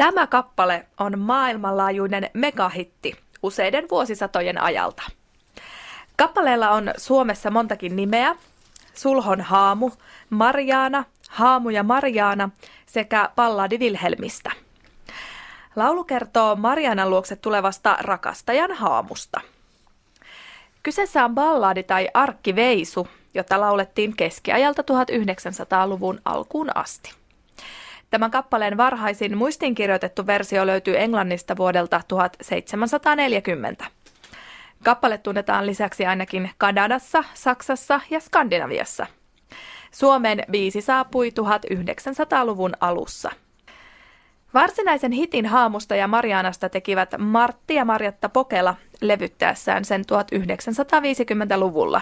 Tämä kappale on maailmanlaajuinen megahitti useiden vuosisatojen ajalta. Kappaleella on Suomessa montakin nimeä, Sulhon haamu, Marjaana, Haamu ja Marjaana sekä Palladi Vilhelmistä. Laulu kertoo Marjaanan luokse tulevasta rakastajan haamusta. Kyseessä on balladi tai arkkiveisu, jota laulettiin keskiajalta 1900-luvun alkuun asti. Tämän kappaleen varhaisin muistiinkirjoitettu versio löytyy Englannista vuodelta 1740. Kappale tunnetaan lisäksi ainakin Kanadassa, Saksassa ja Skandinaviassa. Suomen viisi saapui 1900-luvun alussa. Varsinaisen hitin Haamusta ja Marianasta tekivät Martti ja Marjatta Pokela levyttäessään sen 1950-luvulla.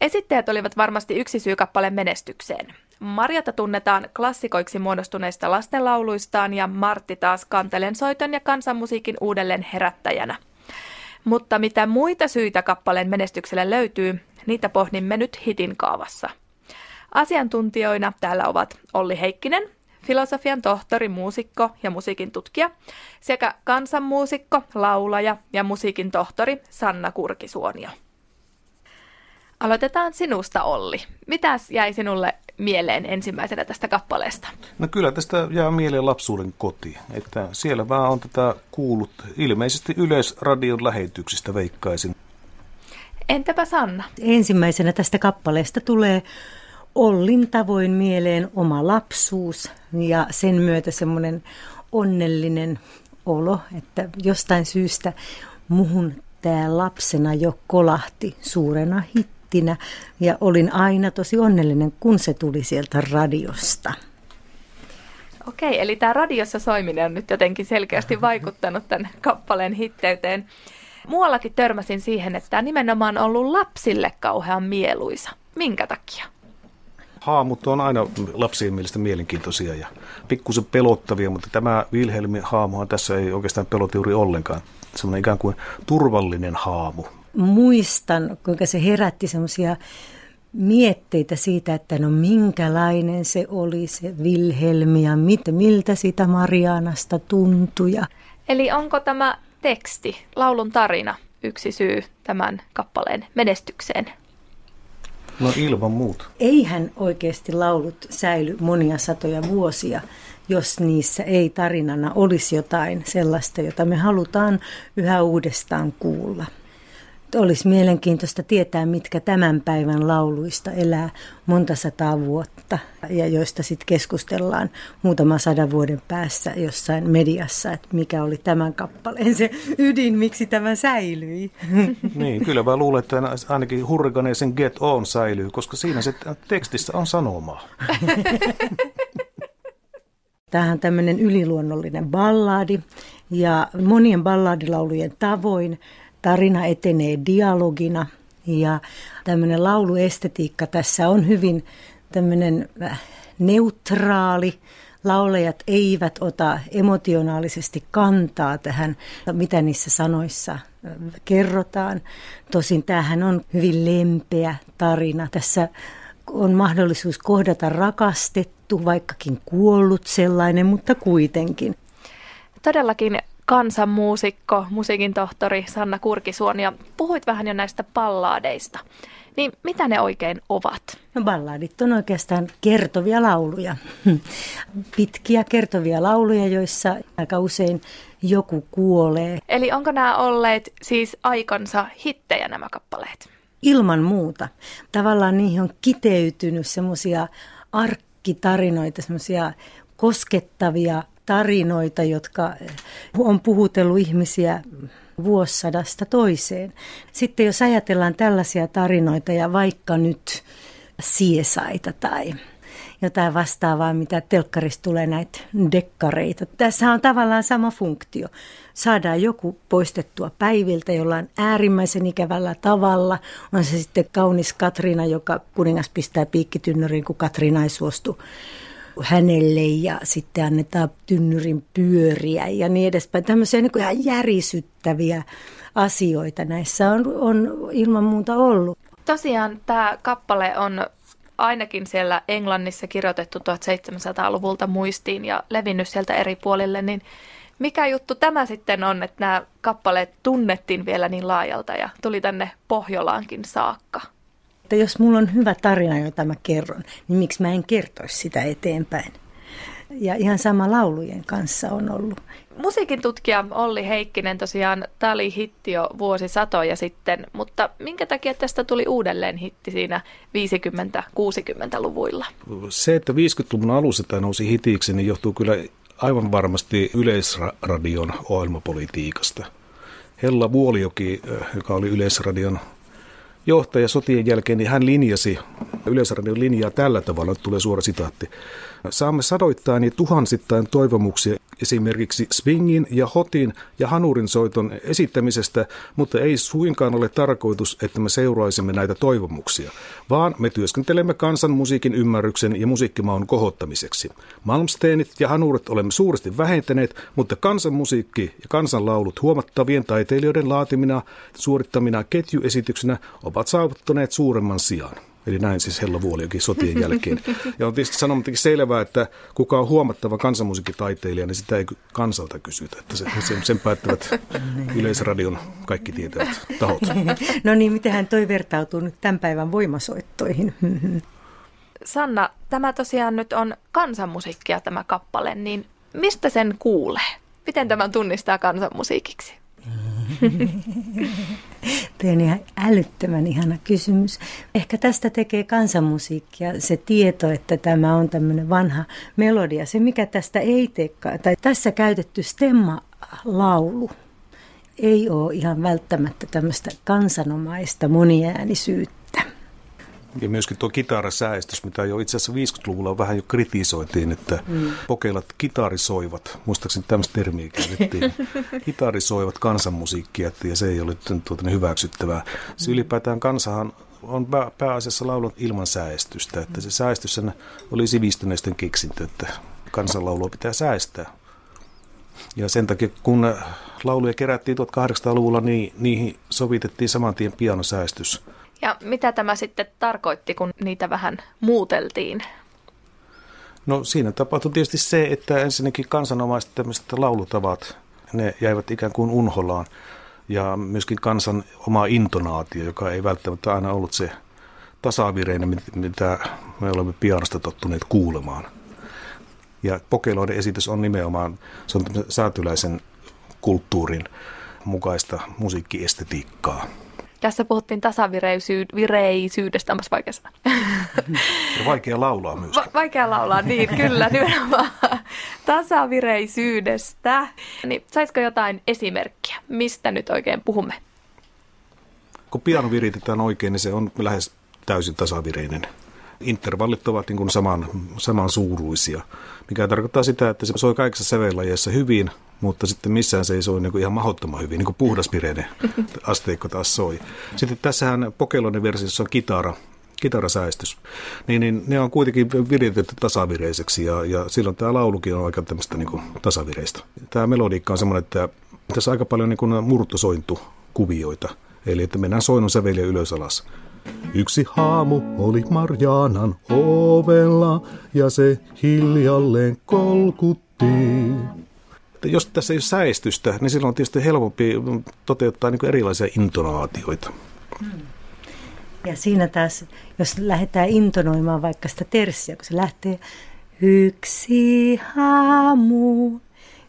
Esittäjät olivat varmasti yksi syy kappaleen menestykseen. Marjata tunnetaan klassikoiksi muodostuneista lastenlauluistaan ja Martti taas kantelensoiton ja kansanmusiikin uudelleen herättäjänä. Mutta mitä muita syitä kappaleen menestykselle löytyy, niitä pohdimme nyt hitin kaavassa. Asiantuntijoina täällä ovat Olli Heikkinen, filosofian tohtori, muusikko ja musiikin tutkija, sekä kansanmuusikko, laulaja ja musiikin tohtori Sanna Kurkisuonio. Aloitetaan sinusta, Olli. Mitäs jäi sinulle mieleen ensimmäisenä tästä kappaleesta? No kyllä tästä jää mieleen lapsuuden koti. Että siellä vaan on tätä kuullut ilmeisesti yleisradion lähetyksistä veikkaisin. Entäpä Sanna? Ensimmäisenä tästä kappaleesta tulee Ollin tavoin mieleen oma lapsuus ja sen myötä semmoinen onnellinen olo, että jostain syystä muhun tämä lapsena jo kolahti suurena hittinä ja olin aina tosi onnellinen, kun se tuli sieltä radiosta. Okei, eli tämä radiossa soiminen on nyt jotenkin selkeästi vaikuttanut tämän kappaleen hitteyteen. Muuallakin törmäsin siihen, että tämä nimenomaan on ollut lapsille kauhean mieluisa. Minkä takia? Haamut on aina lapsien mielestä mielenkiintoisia ja pikkusen pelottavia, mutta tämä Wilhelmin haamuhan tässä ei oikeastaan pelota juuri ollenkaan. Semmoinen ikään kuin turvallinen haamu. Muistan, kuinka se herätti semmoisia mietteitä siitä, että no minkälainen se oli se Wilhelmi ja mit, miltä sitä Marianasta tuntui. Eli onko tämä teksti, laulun tarina, yksi syy tämän kappaleen menestykseen? No ilman muuta. Eihän oikeasti laulut säily monia satoja vuosia, jos niissä ei tarinana olisi jotain sellaista, jota me halutaan yhä uudestaan kuulla. Olisi mielenkiintoista tietää, mitkä tämän päivän lauluista elää monta sataa vuotta ja joista sitten keskustellaan muutama sadan vuoden päässä jossain mediassa, että mikä oli tämän kappaleen se ydin, miksi tämä säilyi. Niin, kyllä mä luulen, että ainakin Hurricaneisen Get On säilyy, koska siinä se tekstissä on sanomaa. Tämähän on tämmöinen yliluonnollinen balladi ja monien balladilaulujen tavoin tarina etenee dialogina ja tämmöinen lauluestetiikka tässä on hyvin tämmöinen äh, neutraali. Laulajat eivät ota emotionaalisesti kantaa tähän, mitä niissä sanoissa äh, kerrotaan. Tosin tämähän on hyvin lempeä tarina. Tässä on mahdollisuus kohdata rakastettu, vaikkakin kuollut sellainen, mutta kuitenkin. Todellakin kansanmuusikko, musiikin tohtori Sanna Kurkisuon ja puhuit vähän jo näistä pallaadeista. Niin mitä ne oikein ovat? No ballaadit on oikeastaan kertovia lauluja. Pitkiä kertovia lauluja, joissa aika usein joku kuolee. Eli onko nämä olleet siis aikansa hittejä nämä kappaleet? Ilman muuta. Tavallaan niihin on kiteytynyt semmoisia arkkitarinoita, semmoisia koskettavia tarinoita, jotka on puhutellut ihmisiä vuosisadasta toiseen. Sitten jos ajatellaan tällaisia tarinoita ja vaikka nyt siesaita tai jotain vastaavaa, mitä telkkarista tulee näitä dekkareita. Tässä on tavallaan sama funktio. Saadaan joku poistettua päiviltä jollain äärimmäisen ikävällä tavalla. On se sitten kaunis Katriina, joka kuningas pistää piikkitynnyriin, kun Katriina ei suostu hänelle ja sitten annetaan tynnyrin pyöriä ja niin edespäin. Tämmöisiä niin kuin ihan järisyttäviä asioita näissä on, on ilman muuta ollut. Tosiaan tämä kappale on ainakin siellä Englannissa kirjoitettu 1700-luvulta muistiin ja levinnyt sieltä eri puolille, niin mikä juttu tämä sitten on, että nämä kappaleet tunnettiin vielä niin laajalta ja tuli tänne Pohjolaankin saakka? Että jos mulla on hyvä tarina, jota mä kerron, niin miksi mä en kertoisi sitä eteenpäin? Ja ihan sama laulujen kanssa on ollut. Musiikin tutkija Olli Heikkinen tosiaan, tämä oli hitti jo vuosisatoja sitten, mutta minkä takia tästä tuli uudelleen hitti siinä 50-60-luvuilla? Se, että 50-luvun alussa tämä nousi hitiksi, niin johtuu kyllä aivan varmasti Yleisradion ohjelmapolitiikasta. Hella Vuolioki, joka oli Yleisradion johtaja sotien jälkeen, niin hän linjasi Yleisradion linjaa tällä tavalla, että tulee suora sitaatti. Saamme sadoittain ja tuhansittain toivomuksia esimerkiksi swingin ja hotin ja hanurin soiton esittämisestä, mutta ei suinkaan ole tarkoitus, että me seuraisimme näitä toivomuksia, vaan me työskentelemme kansan musiikin ymmärryksen ja musiikkimaun kohottamiseksi. Malmsteenit ja hanurit olemme suuresti vähentäneet, mutta kansanmusiikki ja kansanlaulut huomattavien taiteilijoiden laatimina suorittamina ketjuesityksenä ovat saavuttaneet suuremman sijaan. Eli näin siis Hella Vuoliokin sotien jälkeen. Ja on tietysti sanomattakin selvää, että kuka on huomattava kansanmusiikkitaiteilija, niin sitä ei kansalta kysytä. Että se, sen, sen päättävät Yleisradion kaikki tietävät tahot. No niin, mitenhän toi vertautuu nyt tämän päivän voimasoittoihin? Sanna, tämä tosiaan nyt on kansanmusiikkia tämä kappale, niin mistä sen kuulee? Miten tämän tunnistaa kansanmusiikiksi? On ihan älyttömän ihana kysymys. Ehkä tästä tekee kansanmusiikkia se tieto, että tämä on tämmöinen vanha melodia. Se, mikä tästä ei tee, tai tässä käytetty stemma-laulu, ei ole ihan välttämättä tämmöistä kansanomaista moniäänisyyttä. Ja myöskin tuo kitarasäästys, mitä jo itse asiassa 50-luvulla vähän jo kritisoitiin, että mm. pokeilat kitarisoivat, muistaakseni tämmöistä termiä käytettiin, kitarisoivat kansanmusiikkia, ja se ei ole tuota, hyväksyttävää. Se ylipäätään kansahan on pääasiassa laulut ilman säästystä, että se säästys oli sivistyneisten keksintö, että kansanlaulua pitää säästää. Ja sen takia, kun lauluja kerättiin 1800-luvulla, niin niihin sovitettiin saman tien pianosäästys. Ja mitä tämä sitten tarkoitti, kun niitä vähän muuteltiin? No siinä tapahtui tietysti se, että ensinnäkin kansanomaiset tämmöiset laulutavat, ne jäivät ikään kuin unholaan. Ja myöskin kansan oma intonaatio, joka ei välttämättä aina ollut se tasavireinen, mitä me olemme pianosta tottuneet kuulemaan. Ja Pokeloiden esitys on nimenomaan, se on säätyläisen kulttuurin mukaista musiikkiestetiikkaa. Tässä puhuttiin tasavireisyydestä, onpas vaikea sanoa. Ja vaikea laulaa myös. Va- vaikea laulaa, niin kyllä, nimenomaan tasavireisyydestä. Niin, saisiko jotain esimerkkiä, mistä nyt oikein puhumme? Kun piano viritetään oikein, niin se on lähes täysin tasavireinen. Intervallit ovat niin kuin saman, saman suuruisia, mikä tarkoittaa sitä, että se soi kaikissa sävellajeissa hyvin, mutta sitten missään se ei soi niin kuin ihan mahdottoman hyvin, niin kuin puhdaspireinen asteikko taas soi. Sitten tässähän Pokelonin versiossa on kitara, kitarasäästys, niin, niin ne on kuitenkin viritetty tasavireiseksi ja, ja silloin tämä laulukin on aika tämmöistä niin kuin tasavireistä. Tämä melodiikka on semmoinen, että tässä on aika paljon niin kuin murtosointu kuvioita, eli että mennään soinnon säveliä ylös alas. Yksi haamu oli Marjaanan ovella ja se hiljalleen kolkutti jos tässä ei ole säistystä, niin silloin on tietysti helpompi toteuttaa niin erilaisia intonaatioita. Hmm. Ja siinä taas, jos lähdetään intonoimaan vaikka sitä terssiä, kun se lähtee yksi haamu,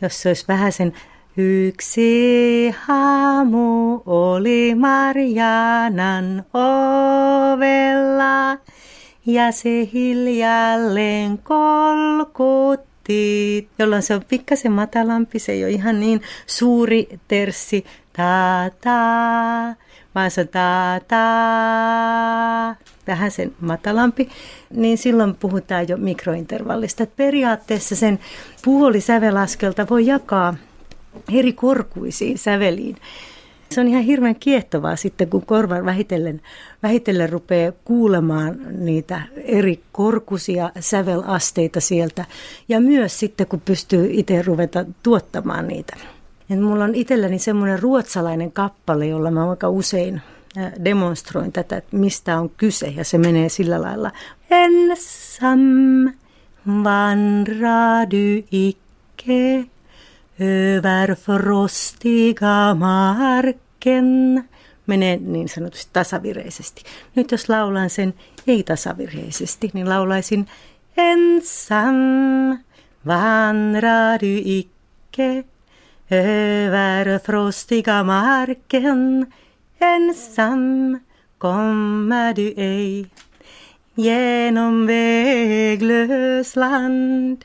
jos se olisi vähän sen Yksi haamu oli Marianan ovella ja se hiljalleen kolkutti jolloin se on pikkasen matalampi, se ei ole ihan niin suuri terssi, ta ta, vaan se ta ta, vähän sen matalampi, niin silloin puhutaan jo mikrointervallista. Periaatteessa sen puolisävelaskelta voi jakaa eri korkuisiin säveliin. Se on ihan hirveän kiehtovaa sitten, kun korvan vähitellen, vähitellen rupeaa kuulemaan niitä eri korkuisia sävelasteita sieltä. Ja myös sitten, kun pystyy itse ruveta tuottamaan niitä. Et mulla on itselläni semmoinen ruotsalainen kappale, jolla mä aika usein demonstroin tätä, että mistä on kyse, ja se menee sillä lailla. ensam vandrar du icke över frostiga marken. Menee niin sanotusti tasavireisesti. Nyt jos laulan sen ei-tasavirheisesti, niin laulaisin ensam vandrar du icke över frostiga marken. Ensam kommer du ej genom väglös land.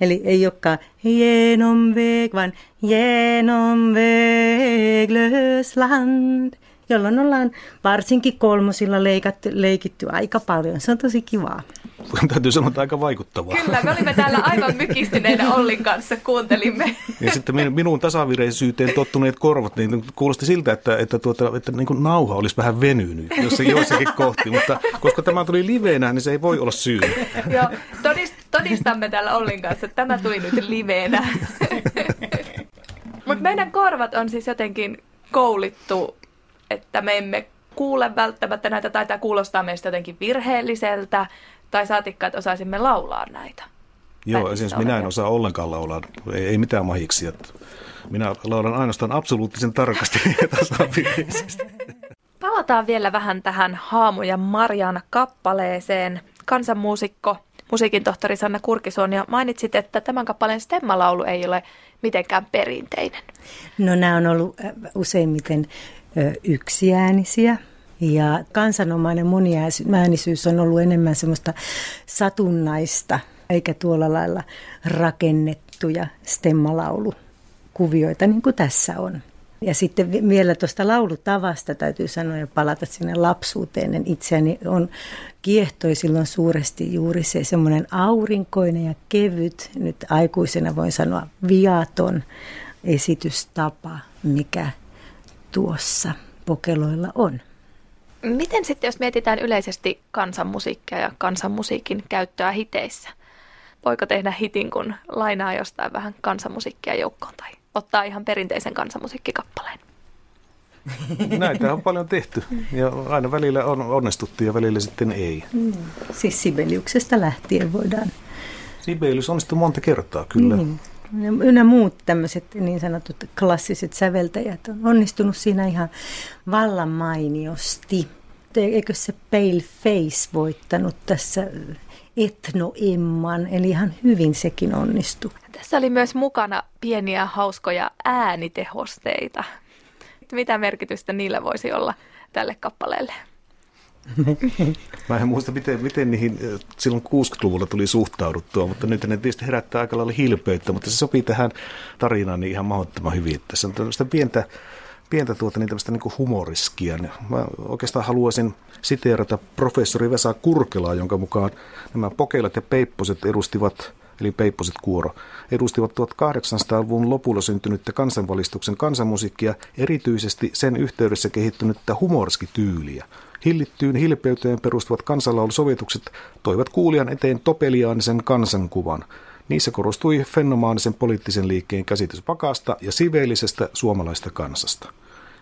Eli ei olekaan genom väg, vaan genom väglös land jolloin ollaan varsinkin kolmosilla leikattu, leikitty aika paljon. Se on tosi kivaa. Täytyy sanoa, että aika vaikuttavaa. Kyllä, me olimme täällä aivan mykistyneinä Ollin kanssa, kuuntelimme. Ja sitten minun tasavireisyyteen tottuneet korvat, niin kuulosti siltä, että, että, tuota, että niin kuin nauha olisi vähän venynyt jossakin, jossakin kohti, mutta koska tämä tuli liveenä, niin se ei voi olla syy. Joo, todistamme täällä Ollin kanssa, että tämä tuli nyt liveenä. Mutta meidän korvat on siis jotenkin koulittu että me emme kuule välttämättä näitä, tai tämä kuulostaa meistä jotenkin virheelliseltä, tai saatikka, että osaisimme laulaa näitä. Joo, esimerkiksi minä en osaa ollenkaan laulaa, ei, ei mitään mahiksi. Että minä laulan ainoastaan absoluuttisen tarkasti ja. Palataan vielä vähän tähän Haamu ja Marjaana kappaleeseen. Kansanmuusikko, musiikin tohtori Sanna Kurkisuon, ja mainitsit, että tämän kappaleen stemmalaulu ei ole mitenkään perinteinen. No nämä on ollut useimmiten yksiäänisiä. Ja kansanomainen moniäänisyys on ollut enemmän semmoista satunnaista, eikä tuolla lailla rakennettuja stemmalaulukuvioita, niin kuin tässä on. Ja sitten vielä tuosta laulutavasta täytyy sanoa ja palata sinne lapsuuteen. En itseäni on kiehtoi silloin suuresti juuri se semmoinen aurinkoinen ja kevyt, nyt aikuisena voin sanoa viaton esitystapa, mikä tuossa pokeloilla on. Miten sitten, jos mietitään yleisesti kansanmusiikkia ja kansanmusiikin käyttöä hiteissä? Voiko tehdä hitin, kun lainaa jostain vähän kansanmusiikkia joukkoon tai ottaa ihan perinteisen kansanmusiikkikappaleen? Näitä on paljon tehty ja aina välillä on onnistuttu ja välillä sitten ei. Mm. Siis Sibeliuksesta lähtien voidaan. Sibelius onnistui monta kertaa kyllä. Niin. Ynnä muut tämmöiset niin sanotut klassiset säveltäjät on onnistunut siinä ihan vallan mainiosti. Eikö se Pale Face voittanut tässä etnoemman, eli ihan hyvin sekin onnistui. Tässä oli myös mukana pieniä hauskoja äänitehosteita. Mitä merkitystä niillä voisi olla tälle kappaleelle? Mä en muista, miten, miten niihin silloin 60-luvulla tuli suhtauduttua, mutta nyt ne tietysti herättää aika lailla hilpeyttä, mutta se sopii tähän tarinaan niin ihan mahdottoman hyvin. Tässä on tämmöistä pientä, pientä tuota, niin tämmöistä niin humoriskia. Mä oikeastaan haluaisin siteerata professori Vesa Kurkelaa, jonka mukaan nämä pokeilat ja peipposet edustivat eli Peipposet kuoro, edustivat 1800-luvun lopulla syntynyttä kansanvalistuksen kansanmusiikkia, erityisesti sen yhteydessä kehittynyttä humorskityyliä. Hillittyyn hilpeyteen perustuvat kansanlaulusovitukset toivat kuulijan eteen topeliaanisen kansankuvan. Niissä korostui fenomaanisen poliittisen liikkeen käsitys vakaasta ja siveellisestä suomalaista kansasta.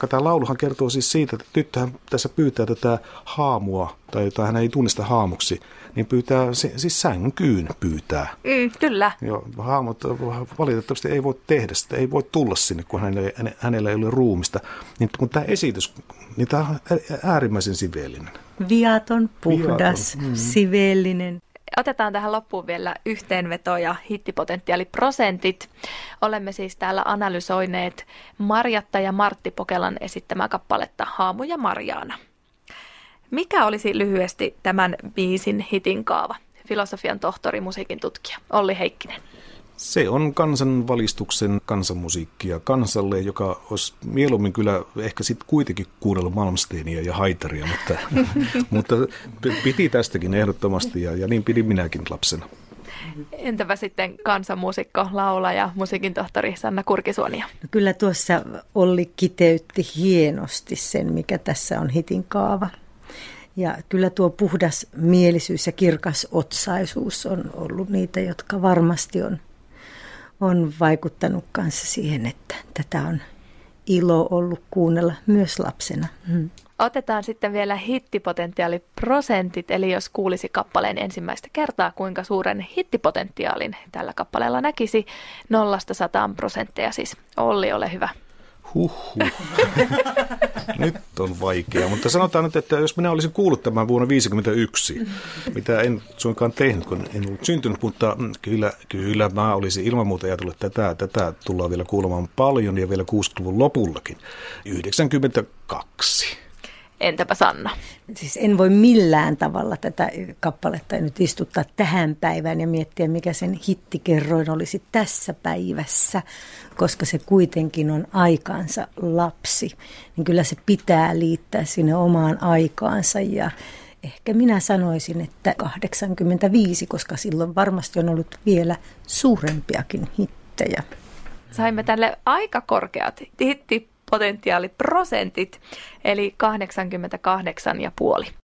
Tämä lauluhan kertoo siis siitä, että tyttöhän tässä pyytää tätä haamua, tai jota hän ei tunnista haamuksi, niin pyytää, siis sänkyyn pyytää. Mm, kyllä. Joo, haamut valitettavasti ei voi tehdä sitä, ei voi tulla sinne, kun hänellä, hänellä ei ole ruumista. Niin, mutta tämä esitys, niin tämä on äärimmäisen siveellinen. Viaton, puhdas, Viaton. Mm. siveellinen. Otetaan tähän loppuun vielä yhteenveto ja hittipotentiaaliprosentit. Olemme siis täällä analysoineet Marjatta ja Martti Pokelan esittämää kappaletta Haamu ja Marjaana. Mikä olisi lyhyesti tämän biisin hitin kaava? Filosofian tohtori, musiikin tutkija Olli Heikkinen. Se on kansanvalistuksen kansanmusiikkia kansalle, joka olisi mieluummin kyllä ehkä sitten kuitenkin kuunnellut Malmsteenia ja Haitaria, mutta, mutta piti tästäkin ehdottomasti ja, ja niin pidin minäkin lapsena. Entäpä sitten kansanmuusikko, laulaja, musiikin tohtori Sanna Kurkisuonia? No kyllä tuossa Olli kiteytti hienosti sen, mikä tässä on hitin kaava. Ja kyllä tuo puhdas mielisyys ja kirkas otsaisuus on ollut niitä, jotka varmasti on, on vaikuttanut kanssa siihen, että tätä on ilo ollut kuunnella myös lapsena. Hmm. Otetaan sitten vielä hittipotentiaaliprosentit, eli jos kuulisi kappaleen ensimmäistä kertaa, kuinka suuren hittipotentiaalin tällä kappaleella näkisi nollasta sataan prosentteja. Siis Olli, ole hyvä. Huhhuh. Nyt on vaikea, mutta sanotaan nyt, että jos minä olisin kuullut tämän vuonna 1951, mitä en suinkaan tehnyt, kun en ollut syntynyt, mutta kyllä, kyllä mä olisin ilman muuta ajatellut, tätä, tätä tullaan vielä kuulemaan paljon ja vielä 60-luvun lopullakin. 92. Entäpä Sanna? Siis en voi millään tavalla tätä kappaletta nyt istuttaa tähän päivään ja miettiä, mikä sen hittikerroin olisi tässä päivässä, koska se kuitenkin on aikaansa lapsi. Niin kyllä se pitää liittää sinne omaan aikaansa ja ehkä minä sanoisin, että 85, koska silloin varmasti on ollut vielä suurempiakin hittejä. Saimme tälle aika korkeat hitti potentiaaliprosentit, eli 88,5.